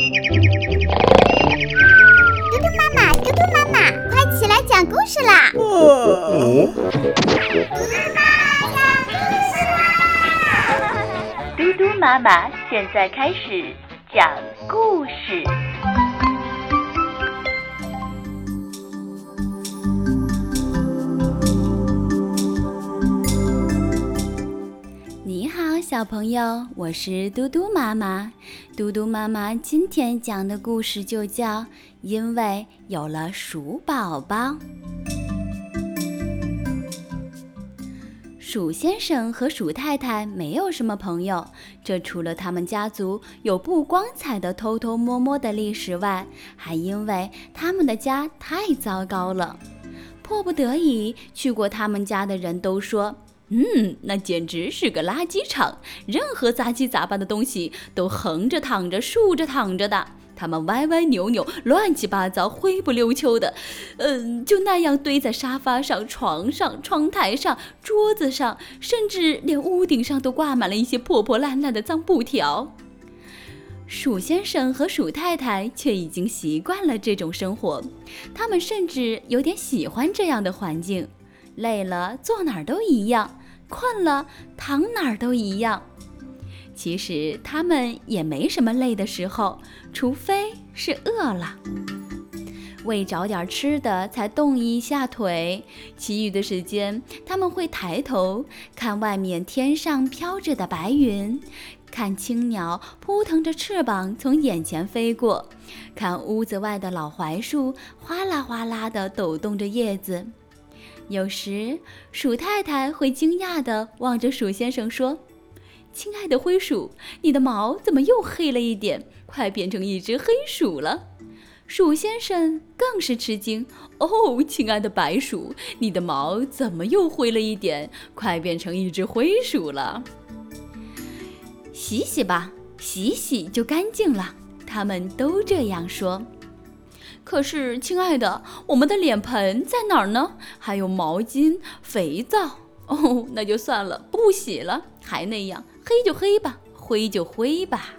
嘟嘟妈妈，嘟嘟妈妈，快起来讲故事啦！嘟嘟妈妈！现在开始讲故事。小朋友，我是嘟嘟妈妈。嘟嘟妈妈今天讲的故事就叫《因为有了鼠宝宝》。鼠先生和鼠太太没有什么朋友，这除了他们家族有不光彩的偷偷摸摸的历史外，还因为他们的家太糟糕了。迫不得已去过他们家的人都说。嗯，那简直是个垃圾场，任何杂七杂八的东西都横着躺着、竖着躺着的，它们歪歪扭扭、乱七八糟、灰不溜秋的，嗯，就那样堆在沙发上、床上、窗台上、桌子上，甚至连屋顶上都挂满了一些破破烂烂的脏布条。鼠先生和鼠太太却已经习惯了这种生活，他们甚至有点喜欢这样的环境。累了，坐哪儿都一样。困了，躺哪儿都一样。其实他们也没什么累的时候，除非是饿了，为找点吃的才动一下腿。其余的时间，他们会抬头看外面天上飘着的白云，看青鸟扑腾着翅膀从眼前飞过，看屋子外的老槐树哗啦哗啦地抖动着叶子。有时，鼠太太会惊讶地望着鼠先生说：“亲爱的灰鼠，你的毛怎么又黑了一点？快变成一只黑鼠了！”鼠先生更是吃惊：“哦，亲爱的白鼠，你的毛怎么又灰了一点？快变成一只灰鼠了！洗洗吧，洗洗就干净了。”他们都这样说。可是，亲爱的，我们的脸盆在哪儿呢？还有毛巾、肥皂。哦，那就算了，不洗了，还那样，黑就黑吧，灰就灰吧。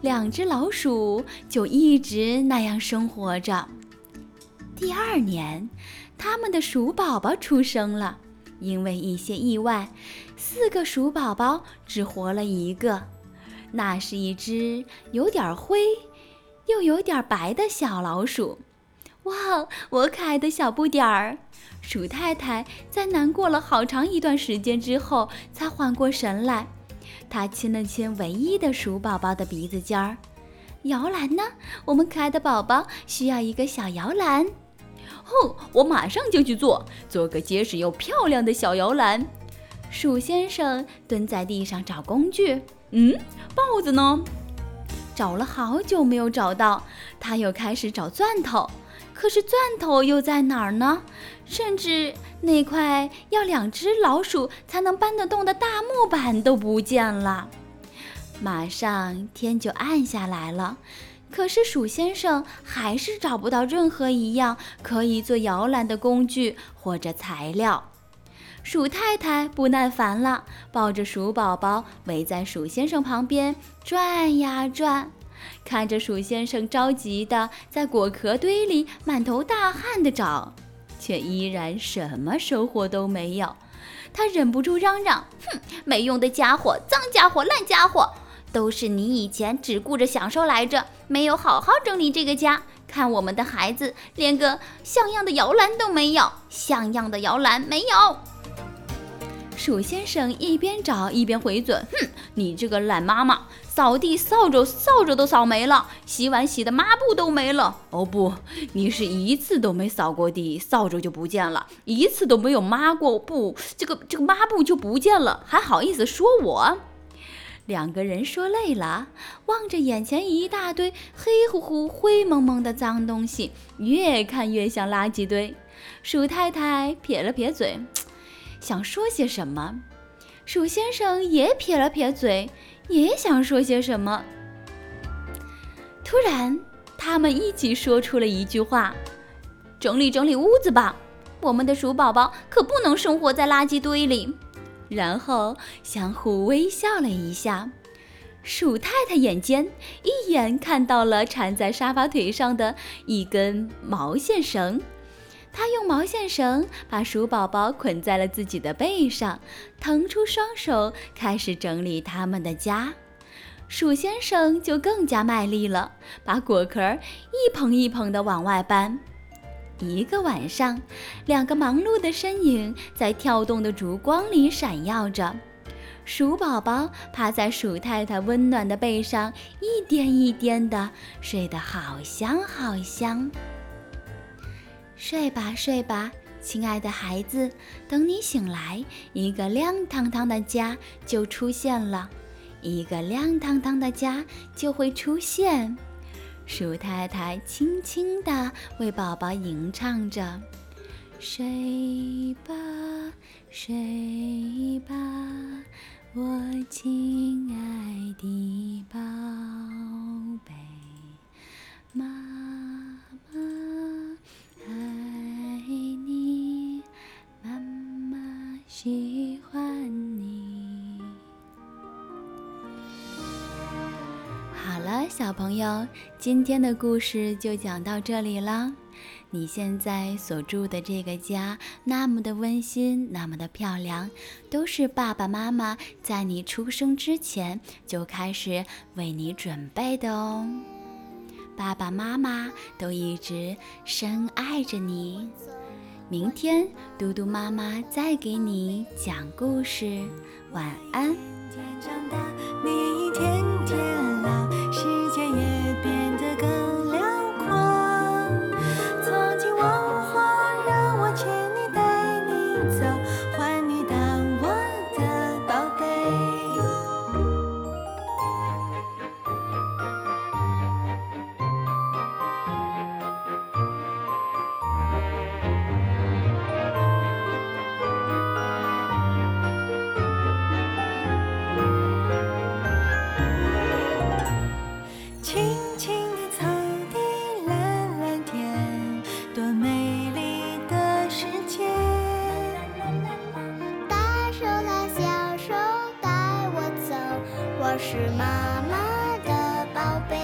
两只老鼠就一直那样生活着。第二年，他们的鼠宝宝出生了。因为一些意外，四个鼠宝宝只活了一个。那是一只有点灰。又有点白的小老鼠，哇，我可爱的小不点儿！鼠太太在难过了好长一段时间之后，才缓过神来。她亲了亲唯一的鼠宝宝的鼻子尖儿。摇篮呢？我们可爱的宝宝需要一个小摇篮。哦，我马上就去做，做个结实又漂亮的小摇篮。鼠先生蹲在地上找工具。嗯，豹子呢？找了好久没有找到，他又开始找钻头，可是钻头又在哪儿呢？甚至那块要两只老鼠才能搬得动的大木板都不见了。马上天就暗下来了，可是鼠先生还是找不到任何一样可以做摇篮的工具或者材料。鼠太太不耐烦了，抱着鼠宝宝围在鼠先生旁边转呀转，看着鼠先生着急的在果壳堆里满头大汗的找，却依然什么收获都没有。他忍不住嚷嚷：“哼，没用的家伙，脏家伙，烂家伙，都是你以前只顾着享受来着，没有好好整理这个家。看我们的孩子，连个像样的摇篮都没有，像样的摇篮没有。”鼠先生一边找一边回嘴：“哼，你这个懒妈妈，扫地扫帚扫帚都扫没了，洗碗洗的抹布都没了。哦不，你是一次都没扫过地，扫帚就不见了；一次都没有抹过布，这个这个抹布就不见了，还好意思说我？”两个人说累了，望着眼前一大堆黑乎乎、灰蒙蒙的脏东西，越看越像垃圾堆。鼠太太撇了撇嘴。想说些什么，鼠先生也撇了撇嘴，也想说些什么。突然，他们一起说出了一句话：“整理整理屋子吧，我们的鼠宝宝可不能生活在垃圾堆里。”然后相互微笑了一下。鼠太太眼尖，一眼看到了缠在沙发腿上的一根毛线绳。他用毛线绳把鼠宝宝捆在了自己的背上，腾出双手开始整理他们的家。鼠先生就更加卖力了，把果壳一捧一捧地往外搬。一个晚上，两个忙碌的身影在跳动的烛光里闪耀着。鼠宝宝趴在鼠太太温暖的背上，一颠一颠的睡得好香好香。睡吧睡吧，亲爱的孩子，等你醒来，一个亮堂堂的家就出现了，一个亮堂堂的家就会出现。鼠太太轻轻地为宝宝吟唱着：“睡吧，睡吧，我亲爱的喜欢你。”好了，小朋友，今天的故事就讲到这里了。你现在所住的这个家那么的温馨，那么的漂亮，都是爸爸妈妈在你出生之前就开始为你准备的哦。爸爸妈妈都一直深爱着你。明天嘟嘟妈妈再给你讲故事，晚安。妈妈的宝贝。